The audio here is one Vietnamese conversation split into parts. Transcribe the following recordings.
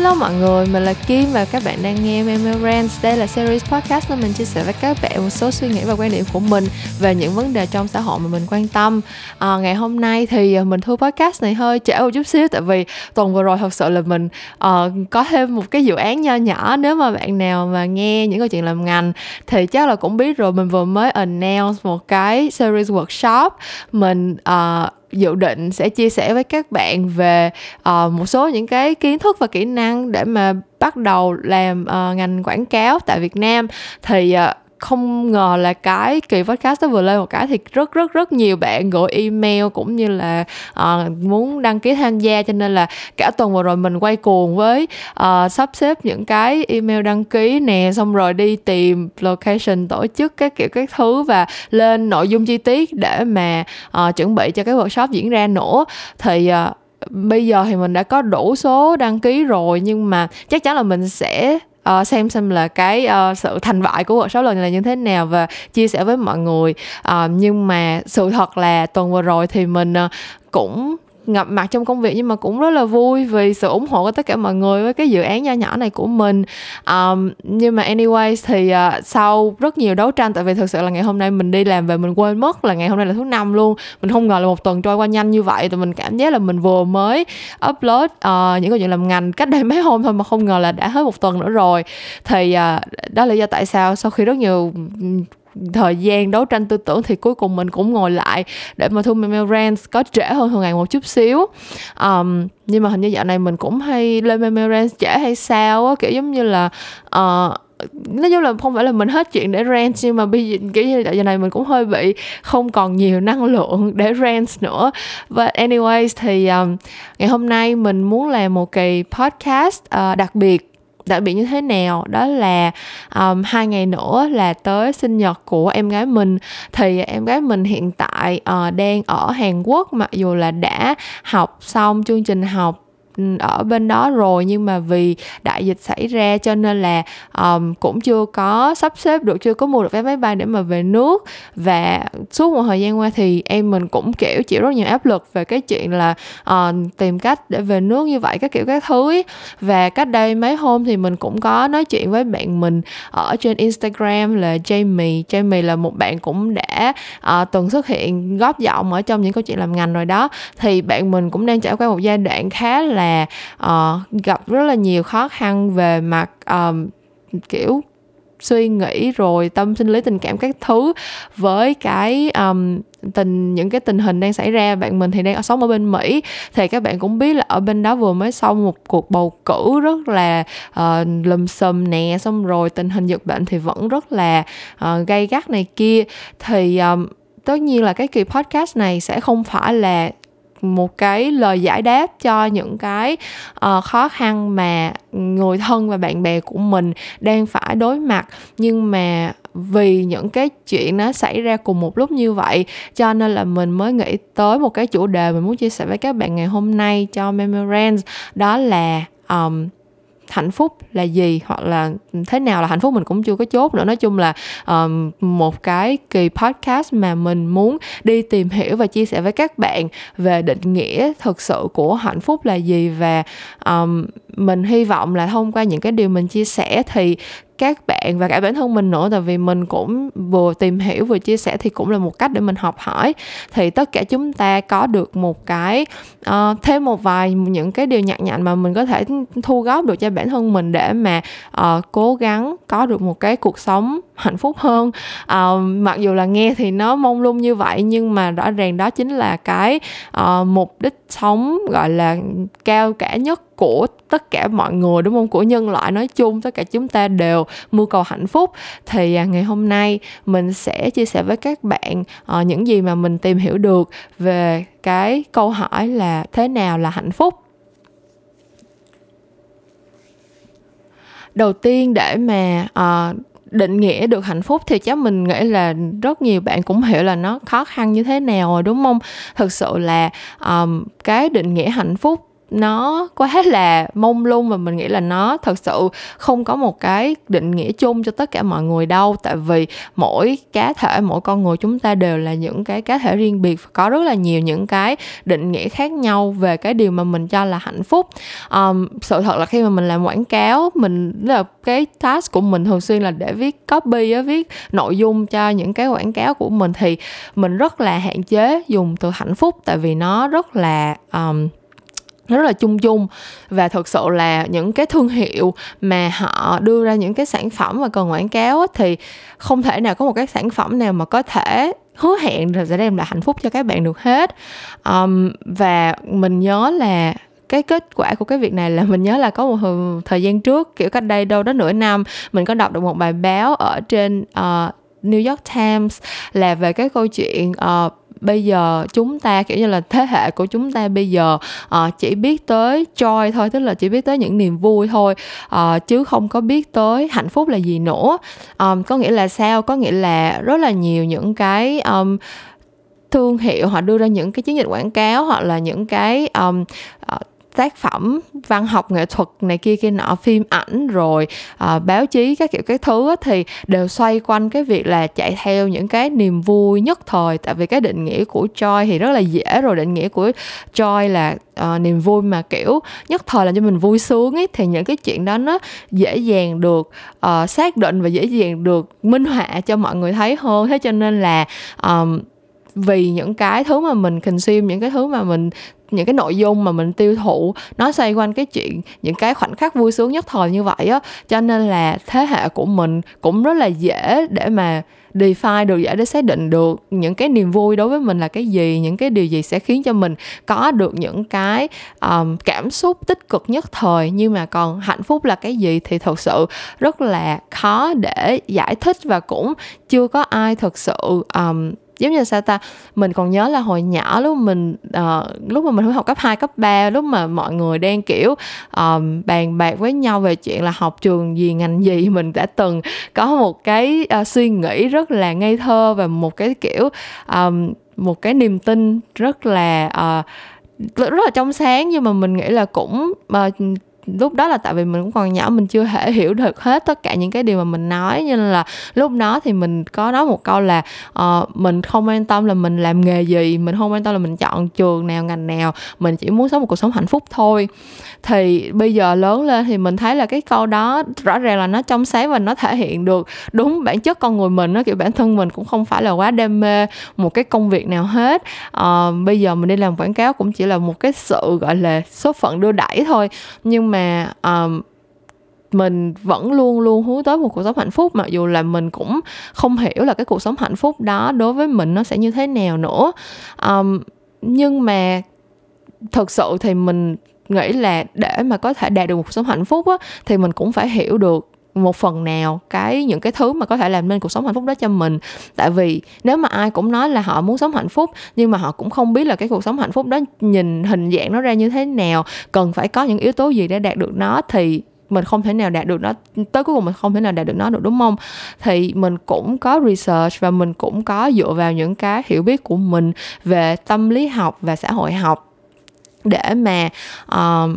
Hello mọi người, mình là Kim và các bạn đang nghe Memo Rants. Đây là series podcast nơi mình chia sẻ với các bạn một số suy nghĩ và quan điểm của mình về những vấn đề trong xã hội mà mình quan tâm. À, ngày hôm nay thì à, mình thu podcast này hơi trễ một chút xíu tại vì tuần vừa rồi thật sự là mình uh, có thêm một cái dự án nho nhỏ. Nếu mà bạn nào mà nghe những câu chuyện làm ngành thì chắc là cũng biết rồi mình vừa mới announce một cái series workshop mình uh, dự định sẽ chia sẻ với các bạn về uh, một số những cái kiến thức và kỹ năng để mà bắt đầu làm uh, ngành quảng cáo tại Việt Nam. Thì uh, không ngờ là cái kỳ podcast đó vừa lên một cái thì rất rất rất nhiều bạn gửi email cũng như là uh, muốn đăng ký tham gia. Cho nên là cả tuần vừa rồi mình quay cuồng với uh, sắp xếp những cái email đăng ký nè xong rồi đi tìm location tổ chức các kiểu các thứ và lên nội dung chi tiết để mà uh, chuẩn bị cho cái workshop diễn ra nữa. Thì uh, bây giờ thì mình đã có đủ số đăng ký rồi nhưng mà chắc chắn là mình sẽ uh, xem xem là cái uh, sự thành bại của workshop lần này là như thế nào và chia sẻ với mọi người. Uh, nhưng mà sự thật là tuần vừa rồi thì mình uh, cũng ngập mặt trong công việc nhưng mà cũng rất là vui vì sự ủng hộ của tất cả mọi người với cái dự án nho nhỏ này của mình. Um, nhưng mà anyways thì uh, sau rất nhiều đấu tranh tại vì thực sự là ngày hôm nay mình đi làm về mình quên mất là ngày hôm nay là thứ năm luôn. Mình không ngờ là một tuần trôi qua nhanh như vậy thì mình cảm giác là mình vừa mới upload uh, những câu chuyện làm ngành cách đây mấy hôm thôi mà không ngờ là đã hết một tuần nữa rồi. Thì uh, đó là lý do tại sao sau khi rất nhiều thời gian đấu tranh tư tưởng thì cuối cùng mình cũng ngồi lại để mà thu memorance có trễ hơn thường ngày một chút xíu. Um, nhưng mà hình như dạo này mình cũng hay lên memorance trễ hay sao á kiểu giống như là uh, nói chung là không phải là mình hết chuyện để rant nhưng mà bây giờ kiểu như giờ này mình cũng hơi bị không còn nhiều năng lượng để rant nữa. Và anyways thì um, ngày hôm nay mình muốn làm một kỳ podcast uh, đặc biệt đặc biệt như thế nào? Đó là um, hai ngày nữa là tới sinh nhật của em gái mình. Thì em gái mình hiện tại uh, đang ở Hàn Quốc mặc dù là đã học xong chương trình học ở bên đó rồi nhưng mà vì đại dịch xảy ra cho nên là um, cũng chưa có sắp xếp được chưa có mua được vé máy bay để mà về nước. Và suốt một thời gian qua thì em mình cũng kiểu chịu rất nhiều áp lực về cái chuyện là uh, tìm cách để về nước như vậy các kiểu các thứ. Ấy. và cách đây mấy hôm thì mình cũng có nói chuyện với bạn mình ở trên Instagram là Jamie. Jamie là một bạn cũng đã uh, từng xuất hiện góp giọng ở trong những câu chuyện làm ngành rồi đó. Thì bạn mình cũng đang trải qua một giai đoạn khá là uh, gặp rất là nhiều khó khăn về mặt um, kiểu suy nghĩ rồi tâm sinh lý tình cảm các thứ với cái um, tình những cái tình hình đang xảy ra. Bạn mình thì đang ở sống ở bên Mỹ. Thì các bạn cũng biết là ở bên đó vừa mới xong một cuộc bầu cử rất là uh, lùm xùm nè xong rồi tình hình dịch bệnh thì vẫn rất là uh, gay gắt này kia. Thì um, tất nhiên là cái kỳ podcast này sẽ không phải là một cái lời giải đáp cho những cái uh, khó khăn mà người thân và bạn bè của mình đang phải đối mặt. Nhưng mà vì những cái chuyện nó xảy ra cùng một lúc như vậy cho nên là mình mới nghĩ tới một cái chủ đề mình muốn chia sẻ với các bạn ngày hôm nay cho Memorance đó là um, hạnh phúc là gì hoặc là thế nào là hạnh phúc mình cũng chưa có chốt nữa. Nói chung là um, một cái kỳ podcast mà mình muốn đi tìm hiểu và chia sẻ với các bạn về định nghĩa thực sự của hạnh phúc là gì và um, mình hy vọng là thông qua những cái điều mình chia sẻ thì các bạn và cả bản thân mình nữa tại vì mình cũng vừa tìm hiểu vừa chia sẻ thì cũng là một cách để mình học hỏi. Thì tất cả chúng ta có được một cái uh, thêm một vài những cái điều nhặt nhạnh mà mình có thể thu góp được cho bản thân mình để mà uh, cố gắng có được một cái cuộc sống hạnh phúc hơn. Uh, mặc dù là nghe thì nó mông lung như vậy nhưng mà rõ ràng đó chính là cái uh, mục đích sống gọi là cao cả nhất của tất cả mọi người đúng không? Của nhân loại nói chung tất cả chúng ta đều mưu cầu hạnh phúc. Thì à, ngày hôm nay mình sẽ chia sẻ với các bạn uh, những gì mà mình tìm hiểu được về cái câu hỏi là thế nào là hạnh phúc. Đầu tiên để mà uh, định nghĩa được hạnh phúc thì chắc mình nghĩ là rất nhiều bạn cũng hiểu là nó khó khăn như thế nào rồi đúng không? Thực sự là um, cái định nghĩa hạnh phúc nó quá là mông lung và mình nghĩ là nó thật sự không có một cái định nghĩa chung cho tất cả mọi người đâu. Tại vì mỗi cá thể mỗi con người chúng ta đều là những cái cá thể riêng biệt có rất là nhiều những cái định nghĩa khác nhau về cái điều mà mình cho là hạnh phúc. Um, sự thật là khi mà mình làm quảng cáo mình là cái task của mình thường xuyên là để viết copy á viết nội dung cho những cái quảng cáo của mình thì mình rất là hạn chế dùng từ hạnh phúc. Tại vì nó rất là um, rất là chung chung. Và thực sự là những cái thương hiệu mà họ đưa ra những cái sản phẩm và cần quảng cáo thì không thể nào có một cái sản phẩm nào mà có thể hứa hẹn là sẽ đem lại hạnh phúc cho các bạn được hết. Um, và mình nhớ là cái kết quả của cái việc này là mình nhớ là có một thời gian trước kiểu cách đây đâu đó nửa năm mình có đọc được một bài báo ở trên uh, New York Times là về cái câu chuyện uh, bây giờ chúng ta kiểu như là thế hệ của chúng ta bây giờ uh, chỉ biết tới joy thôi tức là chỉ biết tới những niềm vui thôi uh, chứ không có biết tới hạnh phúc là gì nữa. Um, có nghĩa là sao? Có nghĩa là rất là nhiều những cái um, thương hiệu họ đưa ra những cái chiến dịch quảng cáo hoặc là những cái um, tác phẩm văn học nghệ thuật này kia kia nọ phim ảnh rồi uh, báo chí các kiểu cái thứ thì đều xoay quanh cái việc là chạy theo những cái niềm vui nhất thời. Tại vì cái định nghĩa của joy thì rất là dễ rồi. Định nghĩa của joy là uh, niềm vui mà kiểu nhất thời làm cho mình vui sướng ấy. Thì những cái chuyện đó nó dễ dàng được uh, xác định và dễ dàng được minh họa cho mọi người thấy hơn. Thế cho nên là um, vì những cái thứ mà mình consume những cái thứ mà mình những cái nội dung mà mình tiêu thụ nó xoay quanh cái chuyện những cái khoảnh khắc vui sướng nhất thời như vậy á. Cho nên là thế hệ của mình cũng rất là dễ để mà define được dễ để xác định được những cái niềm vui đối với mình là cái gì những cái điều gì sẽ khiến cho mình có được những cái um, cảm xúc tích cực nhất thời. Nhưng mà còn hạnh phúc là cái gì thì thật sự rất là khó để giải thích và cũng chưa có ai thực sự um, giống như sao ta? Mình còn nhớ là hồi nhỏ lúc mình uh, lúc mà mình học cấp 2, cấp 3 lúc mà mọi người đang kiểu um, bàn bạc với nhau về chuyện là học trường gì ngành gì mình đã từng có một cái uh, suy nghĩ rất là ngây thơ và một cái kiểu um, một cái niềm tin rất là uh, rất là trong sáng. Nhưng mà mình nghĩ là cũng uh, lúc đó là tại vì mình cũng còn nhỏ mình chưa thể hiểu được hết tất cả những cái điều mà mình nói. Nên là lúc đó thì mình có nói một câu là uh, mình không quan tâm là mình làm nghề gì mình không quan tâm là mình chọn trường nào ngành nào mình chỉ muốn sống một cuộc sống hạnh phúc thôi. Thì bây giờ lớn lên thì mình thấy là cái câu đó rõ ràng là nó trong sáng và nó thể hiện được đúng bản chất con người mình nó kiểu bản thân mình cũng không phải là quá đam mê một cái công việc nào hết. Uh, bây giờ mình đi làm quảng cáo cũng chỉ là một cái sự gọi là số phận đưa đẩy thôi. Nhưng mà um, mình vẫn luôn luôn hướng tới một cuộc sống hạnh phúc mặc dù là mình cũng không hiểu là cái cuộc sống hạnh phúc đó đối với mình nó sẽ như thế nào nữa. Um, nhưng mà thực sự thì mình nghĩ là để mà có thể đạt được một cuộc sống hạnh phúc á thì mình cũng phải hiểu được một phần nào cái những cái thứ mà có thể làm nên cuộc sống hạnh phúc đó cho mình. Tại vì nếu mà ai cũng nói là họ muốn sống hạnh phúc nhưng mà họ cũng không biết là cái cuộc sống hạnh phúc đó nhìn hình dạng nó ra như thế nào cần phải có những yếu tố gì để đạt được nó thì mình không thể nào đạt được nó tới cuối cùng mình không thể nào đạt được nó được đúng không? Thì mình cũng có research và mình cũng có dựa vào những cái hiểu biết của mình về tâm lý học và xã hội học để mà uh,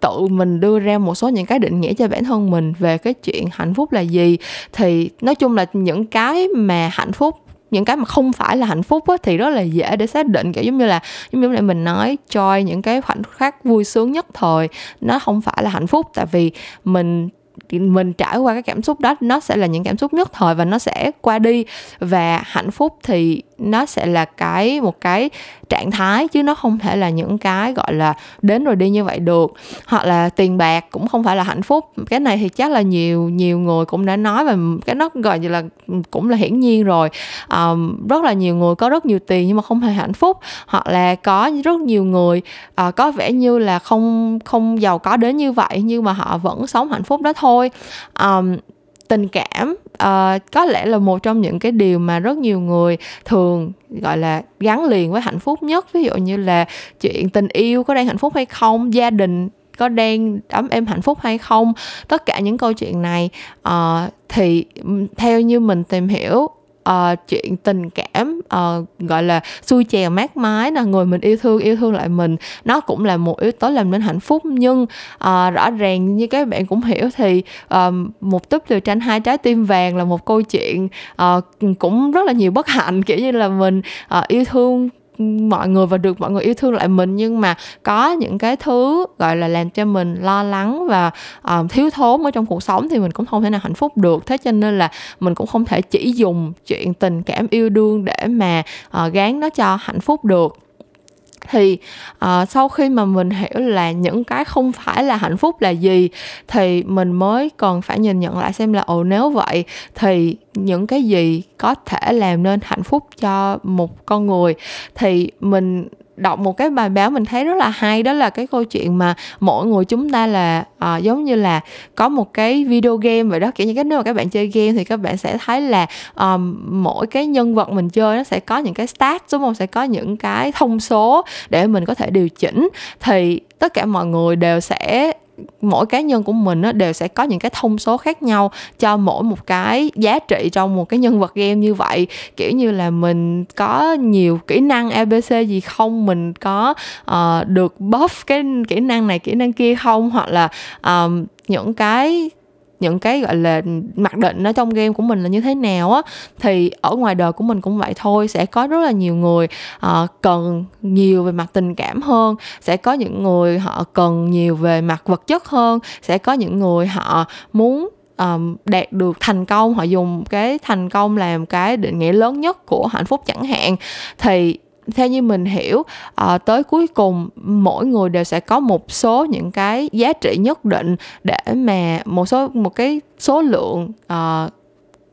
tự mình đưa ra một số những cái định nghĩa cho bản thân mình về cái chuyện hạnh phúc là gì. Thì nói chung là những cái mà hạnh phúc những cái mà không phải là hạnh phúc á, thì rất là dễ để xác định. Kiểu giống như là giống như là mình nói cho những cái khoảnh khắc vui sướng nhất thời nó không phải là hạnh phúc. Tại vì mình mình trải qua cái cảm xúc đó nó sẽ là những cảm xúc nhất thời và nó sẽ qua đi. Và hạnh phúc thì nó sẽ là cái một cái trạng thái chứ nó không thể là những cái gọi là đến rồi đi như vậy được. Hoặc là tiền bạc cũng không phải là hạnh phúc. Cái này thì chắc là nhiều nhiều người cũng đã nói và cái nó gọi như là cũng là hiển nhiên rồi. Um, rất là nhiều người có rất nhiều tiền nhưng mà không hề hạnh phúc. Hoặc là có rất nhiều người uh, có vẻ như là không không giàu có đến như vậy nhưng mà họ vẫn sống hạnh phúc đó thôi. Um, tình cảm uh, có lẽ là một trong những cái điều mà rất nhiều người thường gọi là gắn liền với hạnh phúc nhất. Ví dụ như là chuyện tình yêu có đang hạnh phúc hay không gia đình có đang ấm êm hạnh phúc hay không tất cả những câu chuyện này uh, thì theo như mình tìm hiểu uh, chuyện tình cảm uh, gọi là xui chèo mát mái là người mình yêu thương yêu thương lại mình. Nó cũng là một yếu tố làm nên hạnh phúc nhưng uh, rõ ràng như các bạn cũng hiểu thì uh, một túp lều tranh hai trái tim vàng là một câu chuyện uh, cũng rất là nhiều bất hạnh. Kiểu như là mình uh, yêu thương mọi người và được mọi người yêu thương lại mình. Nhưng mà có những cái thứ gọi là làm cho mình lo lắng và uh, thiếu thốn ở trong cuộc sống thì mình cũng không thể nào hạnh phúc được. Thế cho nên là mình cũng không thể chỉ dùng chuyện tình cảm yêu đương để mà uh, gán nó cho hạnh phúc được thì uh, sau khi mà mình hiểu là những cái không phải là hạnh phúc là gì thì mình mới cần phải nhìn nhận lại xem là ồ nếu vậy thì những cái gì có thể làm nên hạnh phúc cho một con người? Thì mình đọc một cái bài báo mình thấy rất là hay đó là cái câu chuyện mà mỗi người chúng ta là à, giống như là có một cái video game vậy đó. Kiểu như cái nếu mà các bạn chơi game thì các bạn sẽ thấy là um, mỗi cái nhân vật mình chơi nó sẽ có những cái stat đúng không? Sẽ có những cái thông số để mình có thể điều chỉnh. Thì tất cả mọi người đều sẽ mỗi cá nhân của mình á, đều sẽ có những cái thông số khác nhau cho mỗi một cái giá trị trong một cái nhân vật game như vậy. Kiểu như là mình có nhiều kỹ năng abc gì không? Mình có uh, được buff cái kỹ năng này kỹ năng kia không? Hoặc là um, những cái những cái gọi là mặc định ở trong game của mình là như thế nào á thì ở ngoài đời của mình cũng vậy thôi. Sẽ có rất là nhiều người uh, cần nhiều về mặt tình cảm hơn. Sẽ có những người họ cần nhiều về mặt vật chất hơn. Sẽ có những người họ muốn um, đạt được thành công. Họ dùng cái thành công làm cái định nghĩa lớn nhất của hạnh phúc chẳng hạn. Thì theo như mình hiểu à, tới cuối cùng mỗi người đều sẽ có một số những cái giá trị nhất định để mà một số một cái số lượng uh,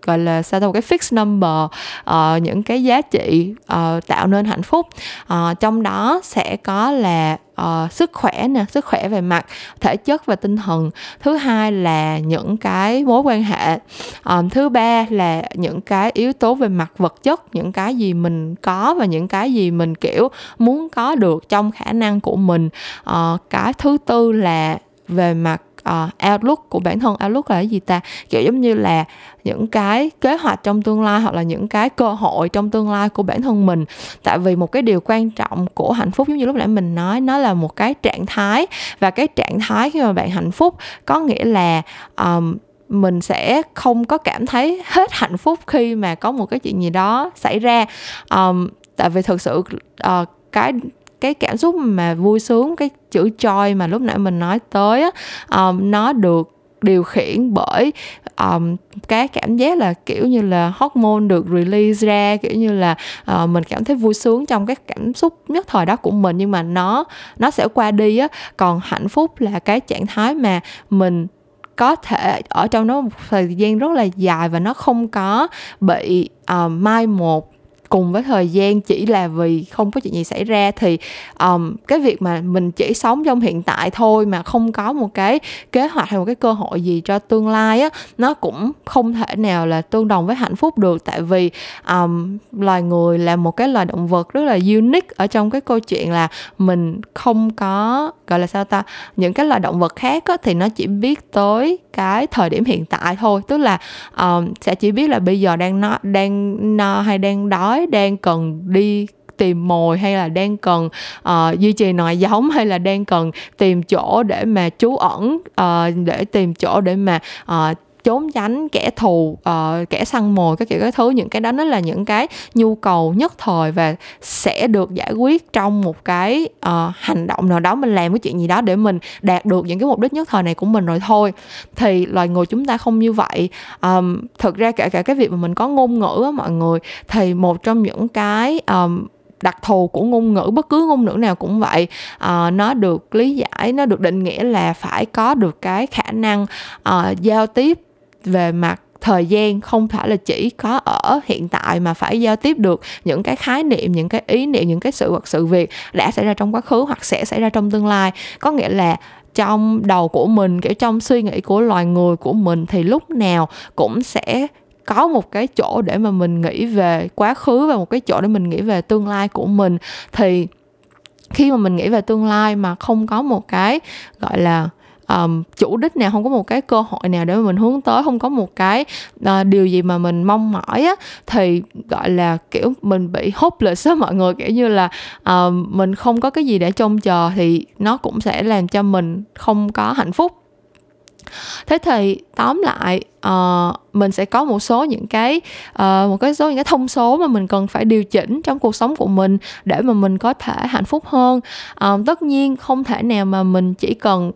gọi là sao đâu cái fix number uh, những cái giá trị uh, tạo nên hạnh phúc. Uh, trong đó sẽ có là uh, sức khỏe nè sức khỏe về mặt thể chất và tinh thần. Thứ hai là những cái mối quan hệ. Um, thứ ba là những cái yếu tố về mặt vật chất những cái gì mình có và những cái gì mình kiểu muốn có được trong khả năng của mình. Uh, cái thứ tư là về mặt uh, outlook của bản thân. Outlook là cái gì ta? Kiểu giống như là những cái kế hoạch trong tương lai hoặc là những cái cơ hội trong tương lai của bản thân mình. Tại vì một cái điều quan trọng của hạnh phúc giống như lúc nãy mình nói nó là một cái trạng thái. Và cái trạng thái khi mà bạn hạnh phúc có nghĩa là um, mình sẽ không có cảm thấy hết hạnh phúc khi mà có một cái chuyện gì đó xảy ra. Um, tại vì thực sự uh, cái cái cảm xúc mà vui sướng cái chữ joy mà lúc nãy mình nói tới á um, nó được điều khiển bởi um, cái cảm giác là kiểu như là hormone được release ra kiểu như là uh, mình cảm thấy vui sướng trong cái cảm xúc nhất thời đó của mình. Nhưng mà nó nó sẽ qua đi á. Còn hạnh phúc là cái trạng thái mà mình có thể ở trong nó một thời gian rất là dài và nó không có bị uh, mai một cùng với thời gian chỉ là vì không có chuyện gì xảy ra thì um, cái việc mà mình chỉ sống trong hiện tại thôi mà không có một cái kế hoạch hay một cái cơ hội gì cho tương lai á nó cũng không thể nào là tương đồng với hạnh phúc được. Tại vì um, loài người là một cái loài động vật rất là unique ở trong cái câu chuyện là mình không có gọi là sao ta? Những cái loài động vật khác á, thì nó chỉ biết tới cái thời điểm hiện tại thôi. Tức là um, sẽ chỉ biết là bây giờ đang no đang no hay đang đói đang cần đi tìm mồi hay là đang cần uh, duy trì nòi giống hay là đang cần tìm chỗ để mà trú ẩn uh, để tìm chỗ để mà uh, trốn tránh kẻ thù uh, kẻ săn mồi các kiểu các thứ. Những cái đó nó là những cái nhu cầu nhất thời và sẽ được giải quyết trong một cái uh, hành động nào đó. Mình làm cái chuyện gì đó để mình đạt được những cái mục đích nhất thời này của mình rồi thôi. Thì loài người chúng ta không như vậy. Um, thực ra kể cả cái việc mà mình có ngôn ngữ á mọi người thì một trong những cái um, đặc thù của ngôn ngữ bất cứ ngôn ngữ nào cũng vậy à, nó được lý giải nó được định nghĩa là phải có được cái khả năng à, giao tiếp về mặt thời gian không phải là chỉ có ở hiện tại mà phải giao tiếp được những cái khái niệm, những cái ý niệm, những cái sự vật, sự việc đã xảy ra trong quá khứ hoặc sẽ xảy ra trong tương lai. Có nghĩa là trong đầu của mình, kiểu trong suy nghĩ của loài người của mình thì lúc nào cũng sẽ có một cái chỗ để mà mình nghĩ về quá khứ và một cái chỗ để mình nghĩ về tương lai của mình. Thì khi mà mình nghĩ về tương lai mà không có một cái, gọi là um, chủ đích nào không có một cái cơ hội nào để mà mình hướng tới không có một cái uh, điều gì mà mình mong mỏi á thì gọi là kiểu mình bị hopeless á mọi người. Kiểu như là uh, mình không có cái gì để trông chờ thì nó cũng sẽ làm cho mình không có hạnh phúc. Thế thì tóm lại uh, mình sẽ có một số những cái uh, một cái số những cái thông số mà mình cần phải điều chỉnh trong cuộc sống của mình để mà mình có thể hạnh phúc hơn. Uh, tất nhiên không thể nào mà mình chỉ cần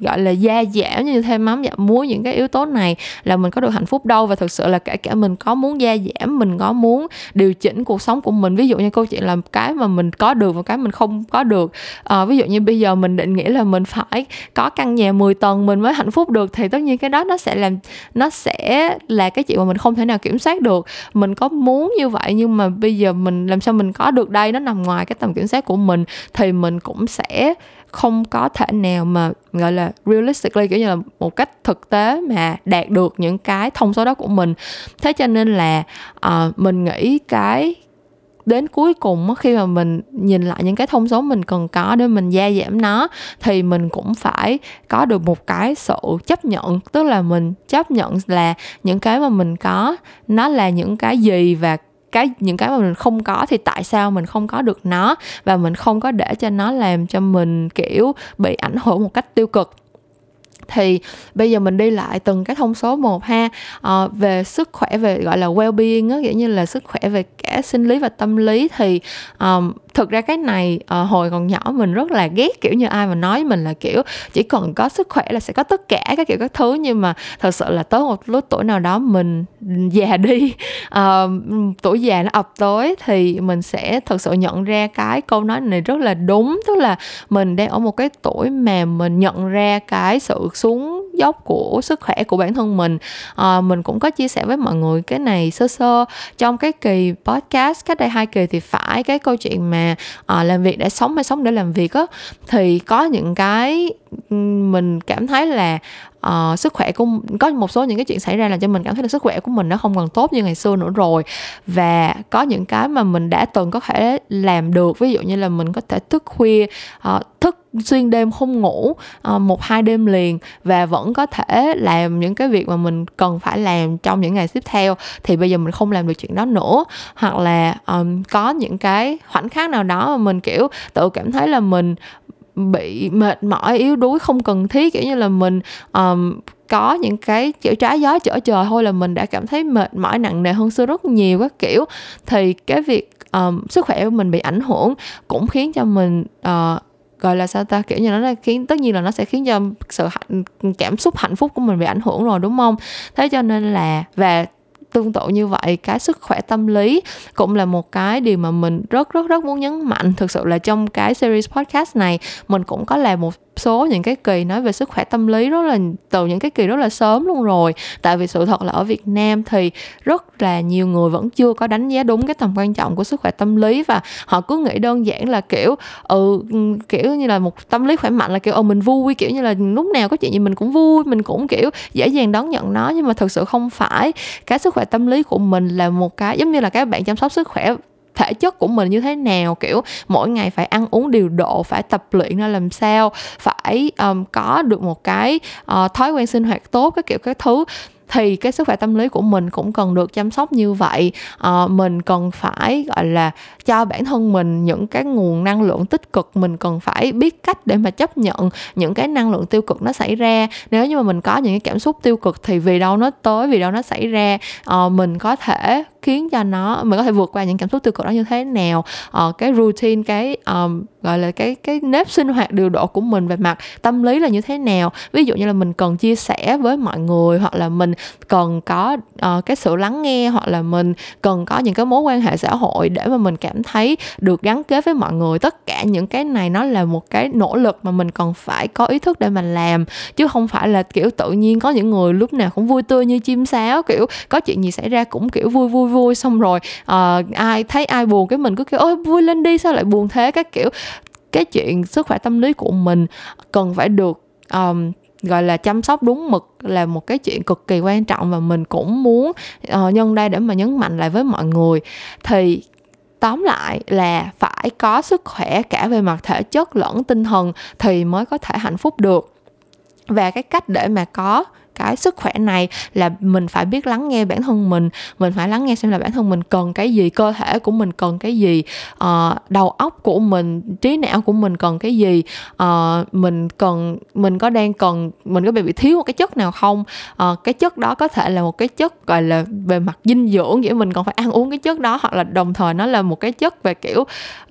gọi là gia giảm như thêm mắm giảm muối những cái yếu tố này là mình có được hạnh phúc đâu. Và thực sự là kể cả mình có muốn gia giảm mình có muốn điều chỉnh cuộc sống của mình. Ví dụ như câu chuyện là cái mà mình có được và cái mình không có được. À, ví dụ như bây giờ mình định nghĩ là mình phải có căn nhà 10 tầng mình mới hạnh phúc được thì tất nhiên cái đó nó sẽ làm nó sẽ là cái chuyện mà mình không thể nào kiểm soát được. Mình có muốn như vậy nhưng mà bây giờ mình làm sao mình có được đây? Nó nằm ngoài cái tầm kiểm soát của mình thì mình cũng sẽ không có thể nào mà gọi là realistically kiểu như là một cách thực tế mà đạt được những cái thông số đó của mình. Thế cho nên là uh, mình nghĩ cái đến cuối cùng khi mà mình nhìn lại những cái thông số mình cần có để mình gia giảm nó thì mình cũng phải có được một cái sự chấp nhận. Tức là mình chấp nhận là những cái mà mình có nó là những cái gì và cái, những cái mà mình không có thì tại sao mình không có được nó? Và mình không có để cho nó làm cho mình, kiểu, bị ảnh hưởng một cách tiêu cực thì bây giờ mình đi lại từng cái thông số một ha. À, về sức khỏe về gọi là well-being á kiểu như là sức khỏe về cả sinh lý và tâm lý thì um, thực ra cái này uh, hồi còn nhỏ mình rất là ghét kiểu như ai mà nói mình là kiểu chỉ cần có sức khỏe là sẽ có tất cả các kiểu các thứ. Nhưng mà thật sự là tới một lúc tuổi nào đó mình già đi uh, tuổi già nó ập tới thì mình sẽ thật sự nhận ra cái câu nói này rất là đúng. Tức là mình đang ở một cái tuổi mà mình nhận ra cái sự xuống dốc của sức khỏe của bản thân mình. À, mình cũng có chia sẻ với mọi người cái này sơ sơ. Trong cái kỳ podcast cách đây hai kỳ thì phải cái câu chuyện mà à, làm việc để sống hay sống để làm việc á thì có những cái mình cảm thấy là uh, sức khỏe của có một số những cái chuyện xảy ra làm cho mình cảm thấy là sức khỏe của mình nó không còn tốt như ngày xưa nữa rồi. Và có những cái mà mình đã từng có thể làm được ví dụ như là mình có thể thức khuya uh, thức xuyên đêm không ngủ uh, một hai đêm liền và vẫn có thể làm những cái việc mà mình cần phải làm trong những ngày tiếp theo thì bây giờ mình không làm được chuyện đó nữa. Hoặc là um, có những cái khoảnh khắc nào đó mà mình kiểu tự cảm thấy là mình bị mệt mỏi yếu đuối không cần thiết kiểu như là mình um, có những cái kiểu trái gió trở trời thôi là mình đã cảm thấy mệt mỏi nặng nề hơn xưa rất nhiều các kiểu. Thì cái việc um, sức khỏe của mình bị ảnh hưởng cũng khiến cho mình uh, gọi là sao ta kiểu như nó là khiến tất nhiên là nó sẽ khiến cho sự hạnh, cảm xúc hạnh phúc của mình bị ảnh hưởng rồi đúng không? Thế cho nên là và tương tự như vậy, cái sức khỏe tâm lý cũng là một cái điều mà mình rất rất rất muốn nhấn mạnh. Thực sự là trong cái series podcast này, mình cũng có làm một số, những cái kỳ nói về sức khỏe tâm lý rất là từ những cái kỳ rất là sớm luôn rồi. Tại vì sự thật là ở Việt Nam thì rất là nhiều người vẫn chưa có đánh giá đúng cái tầm quan trọng của sức khỏe tâm lý và họ cứ nghĩ đơn giản là kiểu ừ, ừ kiểu như là một tâm lý khỏe mạnh là kiểu ừ mình vui, kiểu như là lúc nào có chuyện gì mình cũng vui, mình cũng kiểu dễ dàng đón nhận nó. Nhưng mà thực sự không phải. Cái sức khỏe tâm lý của mình là một cái, giống như là các bạn chăm sóc sức khỏe thể chất của mình như thế nào kiểu mỗi ngày phải ăn uống điều độ phải tập luyện ra làm sao phải um, có được một cái uh, thói quen sinh hoạt tốt cái kiểu các thứ thì cái sức khỏe tâm lý của mình cũng cần được chăm sóc như vậy. À, mình cần phải gọi là cho bản thân mình những cái nguồn năng lượng tích cực mình cần phải biết cách để mà chấp nhận những cái năng lượng tiêu cực nó xảy ra. Nếu như mà mình có những cái cảm xúc tiêu cực thì vì đâu nó tới vì đâu nó xảy ra à, mình có thể khiến cho nó mình có thể vượt qua những cảm xúc tiêu cực đó như thế nào. Ờ, cái routine cái um, gọi là cái cái nếp sinh hoạt điều độ của mình về mặt tâm lý là như thế nào. Ví dụ như là mình cần chia sẻ với mọi người hoặc là mình cần có uh, cái sự lắng nghe hoặc là mình cần có những cái mối quan hệ xã hội để mà mình cảm thấy được gắn kết với mọi người. Tất cả những cái này nó là một cái nỗ lực mà mình cần phải có ý thức để mà làm. Chứ không phải là kiểu tự nhiên có những người lúc nào cũng vui tươi như chim sáo kiểu có chuyện gì xảy ra cũng kiểu vui vui vui vui xong rồi uh, ai thấy ai buồn cái mình cứ kêu ôi vui lên đi sao lại buồn thế? Các kiểu. Cái chuyện sức khỏe tâm lý của mình cần phải được um, gọi là chăm sóc đúng mực là một cái chuyện cực kỳ quan trọng và mình cũng muốn uh, nhân đây để mà nhấn mạnh lại với mọi người. Thì tóm lại là phải có sức khỏe cả về mặt thể chất lẫn tinh thần thì mới có thể hạnh phúc được. Và cái cách để mà có cái sức khỏe này là mình phải biết lắng nghe bản thân mình mình phải lắng nghe xem là bản thân mình cần cái gì cơ thể của mình cần cái gì uh, đầu óc của mình trí não của mình cần cái gì uh, mình cần mình có đang cần mình có bị thiếu một cái chất nào không? Uh, cái chất đó có thể là một cái chất gọi là về mặt dinh dưỡng nghĩa mình còn phải ăn uống cái chất đó hoặc là đồng thời nó là một cái chất về kiểu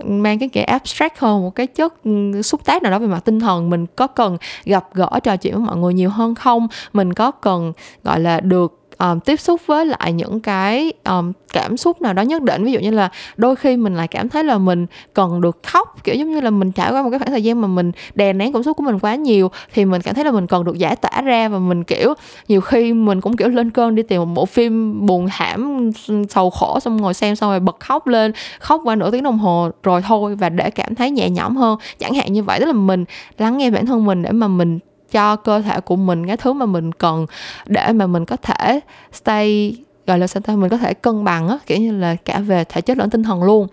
mang cái kiểu abstract hơn một cái chất ừ, xúc tác nào đó về mặt tinh thần. Mình có cần gặp gỡ trò chuyện với mọi người nhiều hơn không? Mình có cần gọi là được um, tiếp xúc với lại những cái um, cảm xúc nào đó nhất định? Ví dụ như là đôi khi mình lại cảm thấy là mình cần được khóc kiểu giống như là mình trải qua một cái khoảng thời gian mà mình đè nén cảm xúc của mình quá nhiều thì mình cảm thấy là mình cần được giải tỏa ra và mình kiểu nhiều khi mình cũng kiểu lên cơn đi tìm một bộ phim buồn thảm sầu khổ xong ngồi xem xong rồi bật khóc lên khóc qua nửa tiếng đồng hồ rồi thôi và để cảm thấy nhẹ nhõm hơn. Chẳng hạn như vậy tức là mình lắng nghe bản thân mình để mà mình cho cơ thể của mình, cái thứ mà mình cần để mà mình có thể stay, gọi là sao ta, mình có thể cân bằng á, kiểu như là cả về thể chất lẫn tinh thần luôn.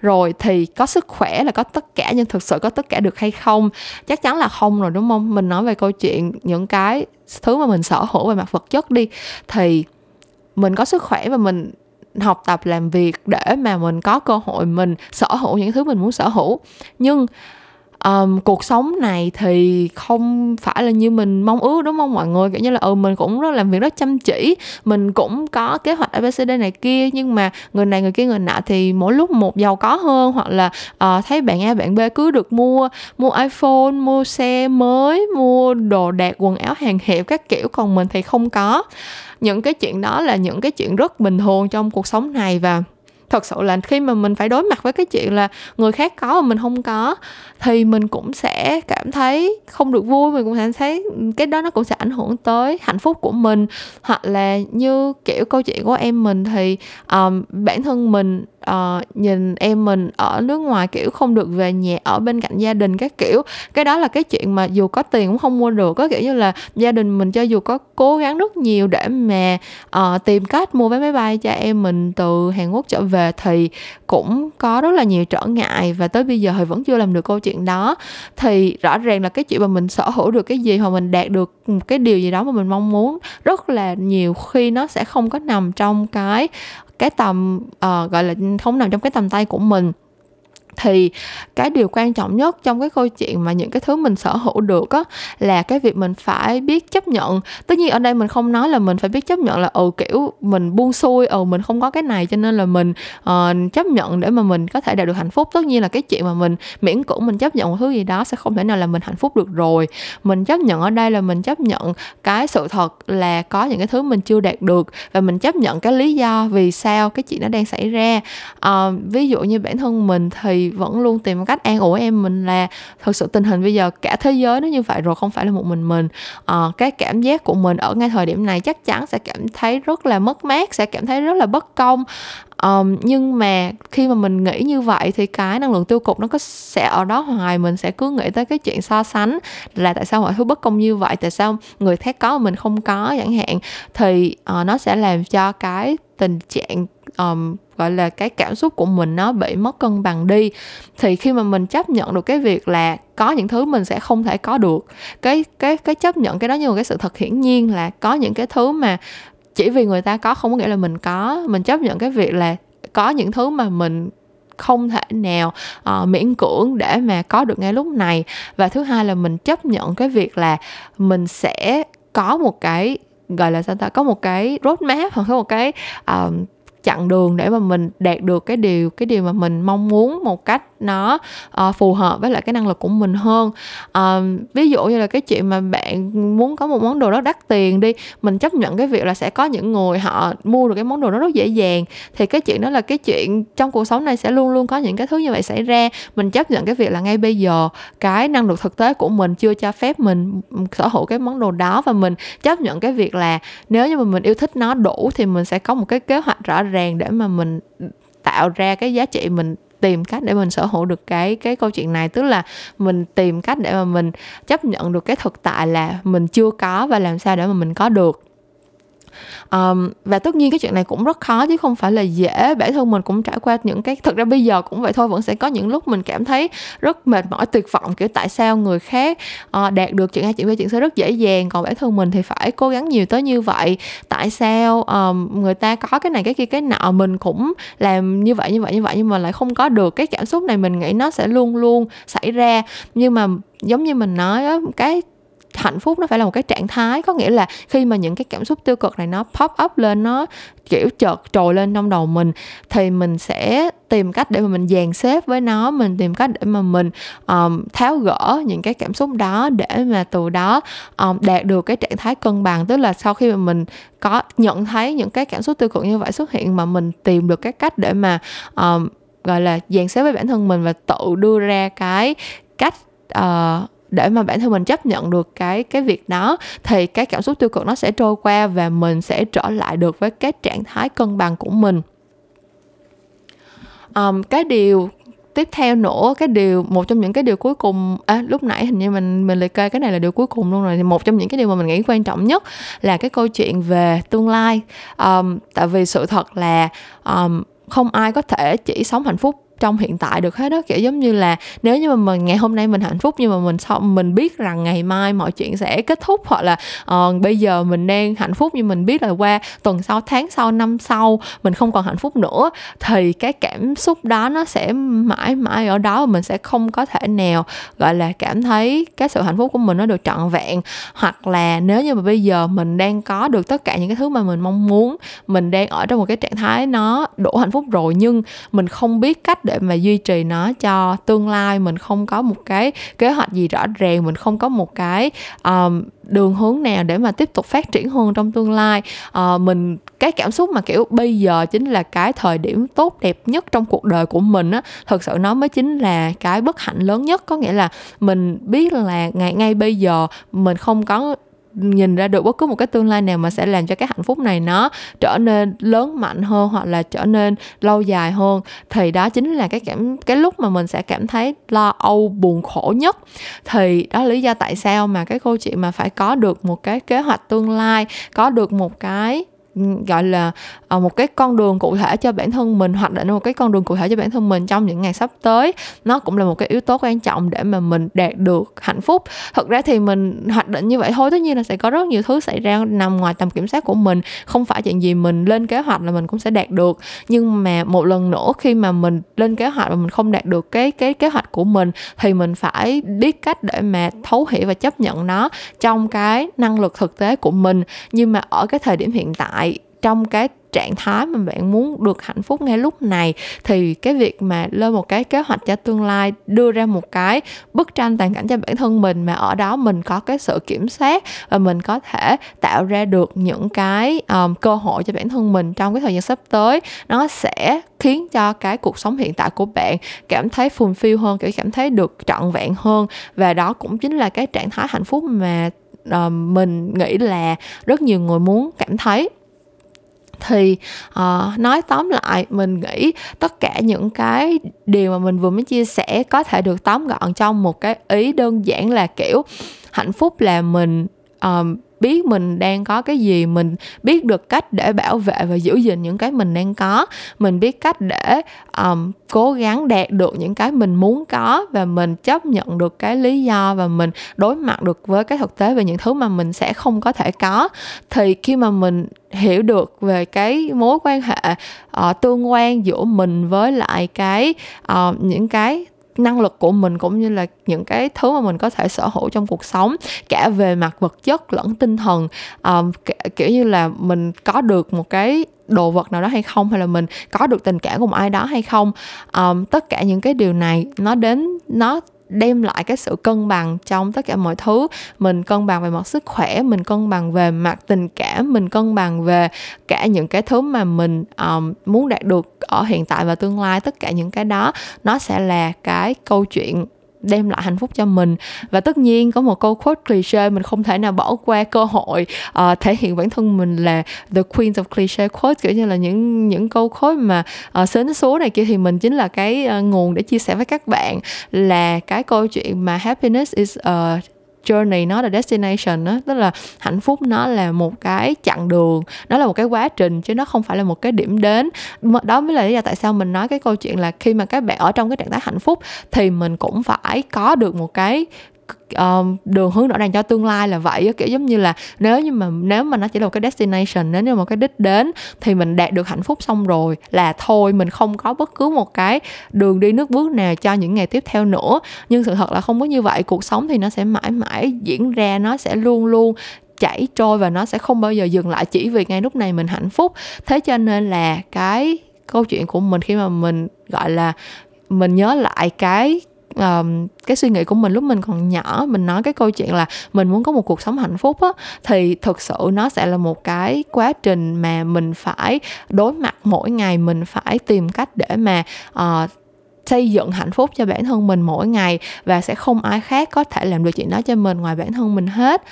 Rồi thì có sức khỏe là có tất cả, nhưng thực sự có tất cả được hay không? Chắc chắn là không rồi, đúng không? Mình nói về câu chuyện những cái thứ mà mình sở hữu về mặt vật chất đi, thì mình có sức khỏe và mình học tập làm việc để mà mình có cơ hội mình sở hữu những thứ mình muốn sở hữu. Nhưng um, cuộc sống này thì không phải là như mình mong ước đúng không mọi người? Kiểu như là ừ mình cũng rất làm việc rất chăm chỉ mình cũng có kế hoạch abcd này kia nhưng mà người này người kia người nọ thì mỗi lúc một giàu có hơn hoặc là uh, thấy bạn a bạn b cứ được mua mua iphone mua xe mới mua đồ đạc quần áo hàng hiệu các kiểu còn mình thì không có. Những cái chuyện đó là những cái chuyện rất bình thường trong cuộc sống này và thật sự là khi mà mình phải đối mặt với cái chuyện là người khác có mà mình không có thì mình cũng sẽ cảm thấy không được vui mình cũng sẽ thấy cái đó nó cũng sẽ ảnh hưởng tới hạnh phúc của mình. Hoặc là như kiểu câu chuyện của em mình thì um, bản thân mình uh, nhìn em mình ở nước ngoài kiểu không được về nhà ở bên cạnh gia đình các kiểu. Cái đó là cái chuyện mà dù có tiền cũng không mua được có kiểu như là gia đình mình cho dù có cố gắng rất nhiều để mà uh, tìm cách mua vé máy bay cho em mình từ Hàn Quốc trở về thì cũng có rất là nhiều trở ngại và tới bây giờ thì vẫn chưa làm được câu chuyện đó. Thì rõ ràng là cái chuyện mà mình sở hữu được cái gì hoặc mình đạt được cái điều gì đó mà mình mong muốn rất là nhiều khi nó sẽ không có nằm trong cái cái tầm uh, gọi là không nằm trong cái tầm tay của mình thì cái điều quan trọng nhất trong cái câu chuyện mà những cái thứ mình sở hữu được á là cái việc mình phải biết chấp nhận. Tất nhiên ở đây mình không nói là mình phải biết chấp nhận là ừ kiểu mình buông xuôi ừ mình không có cái này cho nên là mình uh, chấp nhận để mà mình có thể đạt được hạnh phúc. Tất nhiên là cái chuyện mà mình miễn cưỡng mình chấp nhận một thứ gì đó sẽ không thể nào là mình hạnh phúc được rồi. Mình chấp nhận ở đây là mình chấp nhận cái sự thật là có những cái thứ mình chưa đạt được và mình chấp nhận cái lý do vì sao cái chuyện nó đang xảy ra. Uh, ví dụ như bản thân mình thì vẫn luôn tìm cách an ủi em. Mình là thực sự tình hình bây giờ cả thế giới nó như vậy rồi không phải là một mình mình. À, cái cảm giác của mình ở ngay thời điểm này chắc chắn sẽ cảm thấy rất là mất mát sẽ cảm thấy rất là bất công um, nhưng mà khi mà mình nghĩ như vậy thì cái năng lượng tiêu cực nó có sẽ ở đó hoài. Mình sẽ cứ nghĩ tới cái chuyện so sánh là tại sao mọi thứ bất công như vậy tại sao người khác có mà mình không có chẳng hạn. Thì uh, nó sẽ làm cho cái tình trạng um, gọi là cái cảm xúc của mình nó bị mất cân bằng đi. Thì khi mà mình chấp nhận được cái việc là có những thứ mình sẽ không thể có được cái cái cái chấp nhận cái đó như một cái sự thật hiển nhiên là có những cái thứ mà chỉ vì người ta có không có nghĩa là mình có. Mình chấp nhận cái việc là có những thứ mà mình không thể nào uh, miễn cưỡng để mà có được ngay lúc này. Và thứ hai là mình chấp nhận cái việc là mình sẽ có một cái gọi là sao ta có một cái roadmap hoặc có một cái uh, chặng đường để mà mình đạt được cái điều cái điều mà mình mong muốn một cách nó uh, phù hợp với lại cái năng lực của mình hơn. Uh, ví dụ như là cái chuyện mà bạn muốn có một món đồ đó đắt tiền đi mình chấp nhận cái việc là sẽ có những người họ mua được cái món đồ đó rất dễ dàng thì cái chuyện đó là cái chuyện trong cuộc sống này sẽ luôn luôn có những cái thứ như vậy xảy ra. Mình chấp nhận cái việc là ngay bây giờ cái năng lực thực tế của mình chưa cho phép mình sở hữu cái món đồ đó và mình chấp nhận cái việc là nếu như mà mình yêu thích nó đủ thì mình sẽ có một cái kế hoạch rõ ràng để mà mình tạo ra cái giá trị, mình tìm cách để mình sở hữu được cái cái câu chuyện này. Tức là mình tìm cách để mà mình chấp nhận được cái thực tại là mình chưa có và làm sao để mà mình có được um, và tất nhiên cái chuyện này cũng rất khó chứ không phải là dễ. Bản thân mình cũng trải qua những cái thực ra bây giờ cũng vậy thôi vẫn sẽ có những lúc mình cảm thấy rất mệt mỏi tuyệt vọng kiểu tại sao người khác uh, đạt được chuyện a chuyện b chuyện c rất dễ dàng còn bản thân mình thì phải cố gắng nhiều tới như vậy. Tại sao um, người ta có cái này cái kia cái nọ mình cũng làm như vậy như vậy như vậy nhưng mà lại không có được. Cái cảm xúc này mình nghĩ nó sẽ luôn luôn xảy ra. Nhưng mà giống như mình nói á cái hạnh phúc nó phải là một cái trạng thái. Có nghĩa là khi mà những cái cảm xúc tiêu cực này nó pop up lên nó kiểu chợt trồi lên trong đầu mình thì mình sẽ tìm cách để mà mình dàn xếp với nó mình tìm cách để mà mình um, tháo gỡ những cái cảm xúc đó để mà từ đó um, đạt được cái trạng thái cân bằng. Tức là sau khi mà mình có nhận thấy những cái cảm xúc tiêu cực như vậy xuất hiện mà mình tìm được cái cách để mà um, gọi là dàn xếp với bản thân mình và tự đưa ra cái cách uh, để mà bản thân mình chấp nhận được cái cái việc đó thì cái cảm xúc tiêu cực nó sẽ trôi qua và mình sẽ trở lại được với cái trạng thái cân bằng của mình. Um, cái điều tiếp theo nữa cái điều một trong những cái điều cuối cùng à, lúc nãy hình như mình mình liệt kê cái này là điều cuối cùng luôn rồi thì một trong những cái điều mà mình nghĩ quan trọng nhất là cái câu chuyện về tương lai. Um, tại vì sự thật là um, không ai có thể chỉ sống hạnh phúc trong hiện tại được hết đó kiểu giống như là nếu như mà mình ngày hôm nay mình hạnh phúc nhưng mà mình sau mình biết rằng ngày mai mọi chuyện sẽ kết thúc hoặc là uh, bây giờ mình đang hạnh phúc nhưng mình biết là qua tuần sau tháng sau năm sau mình không còn hạnh phúc nữa thì cái cảm xúc đó nó sẽ mãi mãi ở đó và mình sẽ không có thể nào gọi là cảm thấy cái sự hạnh phúc của mình nó được trọn vẹn. Hoặc là nếu như mà bây giờ mình đang có được tất cả những cái thứ mà mình mong muốn mình đang ở trong một cái trạng thái nó đủ hạnh phúc rồi nhưng mình không biết cách để mà duy trì nó cho tương lai. Mình không có một cái kế hoạch gì rõ ràng mình không có một cái um, đường hướng nào để mà tiếp tục phát triển hơn trong tương lai. À, mình cái cảm xúc mà kiểu bây giờ chính là cái thời điểm tốt đẹp nhất trong cuộc đời của mình á thực sự nó mới chính là cái bất hạnh lớn nhất. Có nghĩa là mình biết là ngày ngay bây giờ mình không có nhìn ra được bất cứ một cái tương lai nào mà sẽ làm cho cái hạnh phúc này nó trở nên lớn mạnh hơn hoặc là trở nên lâu dài hơn, thì đó chính là cái cảm, cái lúc mà mình sẽ cảm thấy lo âu, buồn khổ nhất. Thì đó là lý do tại sao mà cái câu chuyện mà phải có được một cái kế hoạch tương lai, có được một cái ừ, gọi là Ờ, một cái con đường cụ thể cho bản thân mình hoạch định một cái con đường cụ thể cho bản thân mình trong những ngày sắp tới, nó cũng là một cái yếu tố quan trọng để mà mình đạt được hạnh phúc. Thực ra thì mình hoạch định như vậy thôi, tất nhiên là sẽ có rất nhiều thứ xảy ra nằm ngoài tầm kiểm soát của mình, không phải chuyện gì mình lên kế hoạch là mình cũng sẽ đạt được. Nhưng mà một lần nữa, khi mà mình lên kế hoạch và mình không đạt được cái cái kế hoạch của mình, thì mình phải biết cách để mà thấu hiểu và chấp nhận nó trong cái năng lực thực tế của mình. Nhưng mà ở cái thời điểm hiện tại, trong cái trạng thái mà bạn muốn được hạnh phúc ngay lúc này thì cái việc mà lên một cái kế hoạch cho tương lai đưa ra một cái bức tranh toàn cảnh cho bản thân mình mà ở đó mình có cái sự kiểm soát và mình có thể tạo ra được những cái um, cơ hội cho bản thân mình trong cái thời gian sắp tới nó sẽ khiến cho cái cuộc sống hiện tại của bạn cảm thấy fulfill hơn kiểu cảm thấy được trọn vẹn hơn. Và đó cũng chính là cái trạng thái hạnh phúc mà uh, mình nghĩ là rất nhiều người muốn cảm thấy thì uh, nói tóm lại mình nghĩ tất cả những cái điều mà mình vừa mới chia sẻ có thể được tóm gọn trong một cái ý đơn giản là kiểu hạnh phúc là mình um, biết mình đang có cái gì mình biết được cách để bảo vệ và giữ gìn những cái mình đang có. Mình biết cách để um, cố gắng đạt được những cái mình muốn có và mình chấp nhận được cái lý do và mình đối mặt được với cái thực tế về những thứ mà mình sẽ không có thể có. Thì khi mà mình hiểu được về cái mối quan hệ uh, tương quan giữa mình với lại cái uh, những cái năng lực của mình cũng như là những cái thứ mà mình có thể sở hữu trong cuộc sống cả về mặt vật chất lẫn tinh thần um, kiểu như là mình có được một cái đồ vật nào đó hay không hay là mình có được tình cảm cùng ai đó hay không um, tất cả những cái điều này nó đến nó đem lại cái sự cân bằng trong tất cả mọi thứ. Mình cân bằng về mặt sức khỏe mình cân bằng về mặt tình cảm mình cân bằng về cả những cái thứ mà mình um, muốn đạt được ở hiện tại và tương lai tất cả những cái đó nó sẽ là cái câu chuyện đem lại hạnh phúc cho mình. Và tất nhiên có một câu quote cliché mình không thể nào bỏ qua cơ hội uh, thể hiện bản thân mình là the queen of cliché quote kiểu như là những những câu quote mà ờ, uh, sến số này kia thì mình chính là cái uh, nguồn để chia sẻ với các bạn là cái câu chuyện mà happiness is a journey, nó là destination đó tức là hạnh phúc nó là một cái chặng đường, nó là một cái quá trình chứ nó không phải là một cái điểm đến. Đó mới là lý do tại sao mình nói cái câu chuyện là khi mà các bạn ở trong cái trạng thái hạnh phúc thì mình cũng phải có được một cái um, đường hướng rõ ràng cho tương lai là vậy kiểu giống như là nếu như mà nếu mà nó chỉ là một cái destination nếu như một cái đích đến thì mình đạt được hạnh phúc xong rồi là thôi mình không có bất cứ một cái đường đi nước bước nào cho những ngày tiếp theo nữa. Nhưng sự thật là không có như vậy cuộc sống thì nó sẽ mãi mãi diễn ra nó sẽ luôn luôn chảy trôi và nó sẽ không bao giờ dừng lại chỉ vì ngay lúc này mình hạnh phúc. Thế cho nên là cái câu chuyện của mình khi mà mình gọi là mình nhớ lại cái um, cái suy nghĩ của mình lúc mình còn nhỏ mình nói cái câu chuyện là mình muốn có một cuộc sống hạnh phúc á thì thực sự nó sẽ là một cái quá trình mà mình phải đối mặt mỗi ngày mình phải tìm cách để mà uh, xây dựng hạnh phúc cho bản thân mình mỗi ngày và sẽ không ai khác có thể làm được chuyện đó cho mình ngoài bản thân mình hết.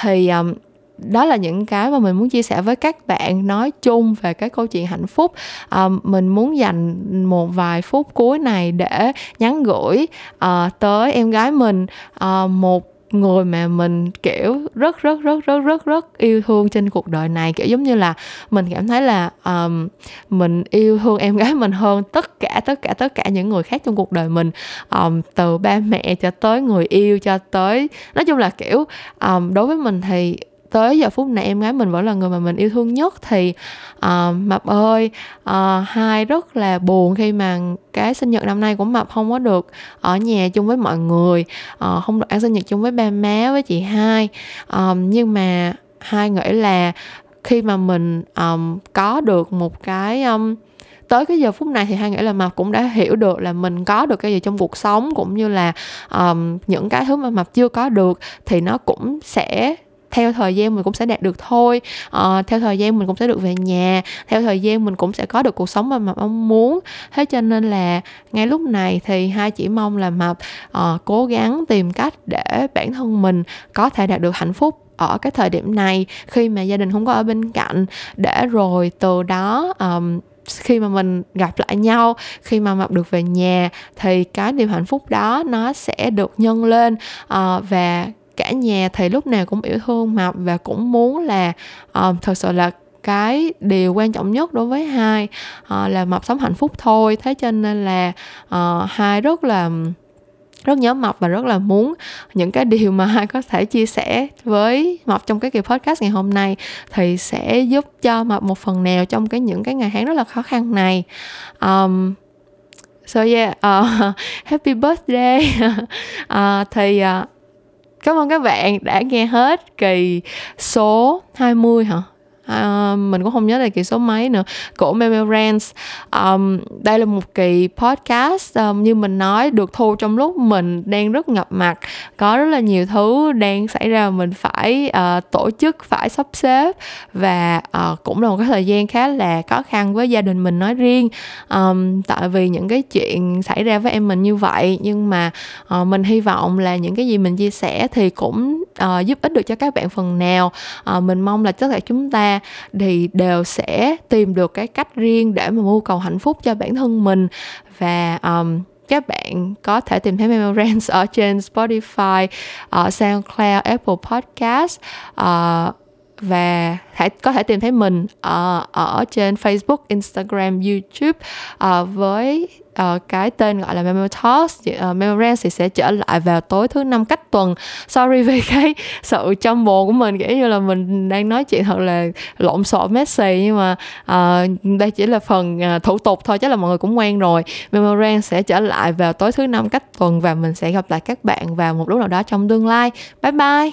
Thì um, đó là những cái mà mình muốn chia sẻ với các bạn nói chung về cái câu chuyện hạnh phúc. À, mình muốn dành một vài phút cuối này để nhắn gửi à, tới em gái mình à, một người mà mình kiểu rất rất rất rất rất rất yêu thương trên cuộc đời này. Kiểu giống như là mình cảm thấy là um, mình yêu thương em gái mình hơn tất cả tất cả tất cả những người khác trong cuộc đời mình. Um, từ ba mẹ cho tới người yêu cho tới nói chung là kiểu um, đối với mình thì tới giờ phút này em gái mình vẫn là người mà mình yêu thương nhất thì uh, mập ơi uh, hai rất là buồn khi mà cái sinh nhật năm nay của mập không có được ở nhà chung với mọi người uh, không được ăn sinh nhật chung với ba má với chị hai. Uh, nhưng mà hai nghĩ là khi mà mình um, có được một cái um, tới cái giờ phút này thì hai nghĩ là mập cũng đã hiểu được là mình có được cái gì trong cuộc sống cũng như là um, những cái thứ mà mập chưa có được thì nó cũng sẽ theo thời gian mình cũng sẽ đạt được thôi. À, theo thời gian mình cũng sẽ được về nhà theo thời gian mình cũng sẽ có được cuộc sống mà mập mong muốn. Thế cho nên là ngay lúc này thì hai chỉ mong là mập à, cố gắng tìm cách để bản thân mình có thể đạt được hạnh phúc ở cái thời điểm này khi mà gia đình không có ở bên cạnh. Để rồi từ đó um, khi mà mình gặp lại nhau khi mà mập được về nhà thì cái niềm hạnh phúc đó nó sẽ được nhân lên uh, và cả nhà thì lúc nào cũng yêu thương mập và cũng muốn là ờ, uh, thật sự là cái điều quan trọng nhất đối với hai uh, là mập sống hạnh phúc thôi. Thế cho nên là uh, hai rất là rất nhớ mập và rất là muốn những cái điều mà hai có thể chia sẻ với mập trong cái kỳ podcast ngày hôm nay thì sẽ giúp cho mập một phần nào trong cái những cái ngày tháng rất là khó khăn này. Um, so yeah uh, happy birthday. Uh, thì uh, Cảm ơn các bạn đã nghe hết kỳ số 20 hả? À, mình cũng không nhớ là kỳ số mấy nữa. Của Memo Rants um, đây là một kỳ podcast um, như mình nói được thu trong lúc mình đang rất ngập mặt. Có rất là nhiều thứ đang xảy ra mình phải uh, tổ chức phải sắp xếp. Và uh, cũng là một cái thời gian khá là khó khăn với gia đình mình nói riêng. Um, tại vì những cái chuyện xảy ra với em mình như vậy. Nhưng mà uh, mình hy vọng là những cái gì mình chia sẻ thì cũng uh, giúp ích được cho các bạn phần nào. Uh, mình mong là tất cả chúng ta thì đều sẽ tìm được cái cách riêng để mà mưu cầu hạnh phúc cho bản thân mình. Và um, các bạn có thể tìm thấy Memorance ở trên Spotify, ở SoundCloud, Apple Podcast uh, và hãy có thể tìm thấy mình ở, ở trên Facebook, Instagram, YouTube uh, với uh, cái tên gọi là Memo Talks. Uh, Memo thì sẽ trở lại vào tối thứ năm cách tuần. Sorry về cái sự trong bồ của mình kiểu như là mình đang nói chuyện thật là lộn xộn messy nhưng mà uh, đây chỉ là phần uh, thủ tục thôi chắc là mọi người cũng quen rồi. Memo sẽ trở lại vào tối thứ năm cách tuần và mình sẽ gặp lại các bạn vào một lúc nào đó trong tương lai. Bye bye!